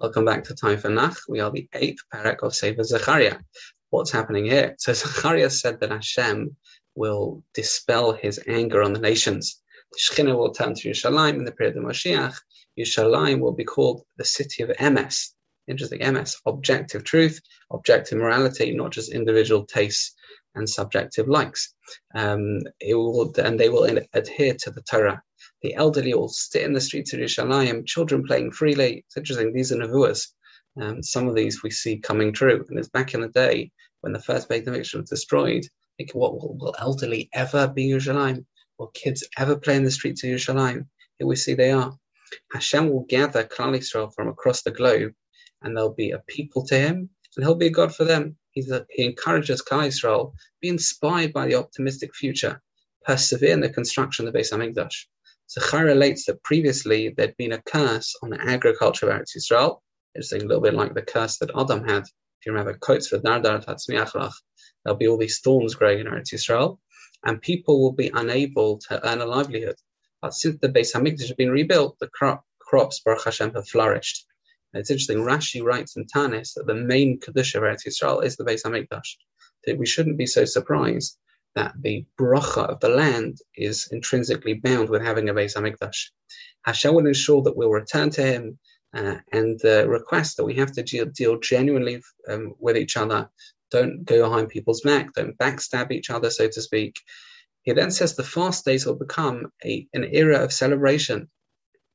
Welcome back to Time for Nach. We are the eighth perek of Sefer Zechariah. What's happening here? So Zechariah said that Hashem will dispel his anger on the nations. The Shekhinah will turn to Yerushalayim in the period of Moshiach. Yerushalayim will be called the city of Emes. Interesting, Emes, objective truth, objective morality, not just individual tastes and subjective likes. Um, it will, and they will adhere to the Torah the elderly all sit in the streets of Yerushalayim, children playing freely. It's interesting, these are Nevuas. Um, some of these we see coming true. And it's back in the day when the first Beit HaMikdash was destroyed. Think, what will, will, elderly ever be Yerushalayim? Will kids ever play in the streets of Yerushalayim? Here we see they are. Hashem will gather Klal Israel from across the globe, and there'll be a people to him, and he'll be a God for them. A, he encourages Klal Israel, be inspired by the optimistic future, persevere in the construction of the Beis HaMikdash. Zechariah relates that previously there'd been a curse on the agriculture of Eretz Yisrael. It's a little bit like the curse that Adam had. If you remember, quotes for Dardar Tatzmiachlach, there'll be all these thorns growing in Eretz Yisrael, and people will be unable to earn a livelihood. But since the Beis Hamikdash has been rebuilt, the crop, crops, Baruch Hashem, have flourished. And it's interesting, Rashi writes in Taanis that the main Kedusha of Eretz Yisrael is the Beis Hamikdash. That we shouldn't be so surprised that the bracha of the land is intrinsically bound with having a Beis Hamikdash. Hashem will ensure that we'll return to Him uh, and uh, request that we have to deal, deal genuinely um, with each other. Don't go behind people's back. Don't backstab each other, so to speak. He then says the fast days will become a, an era of celebration.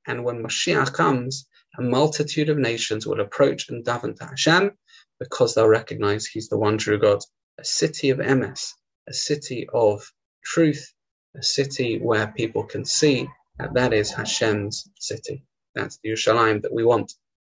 And when Mashiach comes, a multitude of nations will approach and daven to Hashem because they'll recognize He's the one true God. A city of Emes, a city of truth, a city where people can see that that is Hashem's city. That's the Yerushalayim that we want.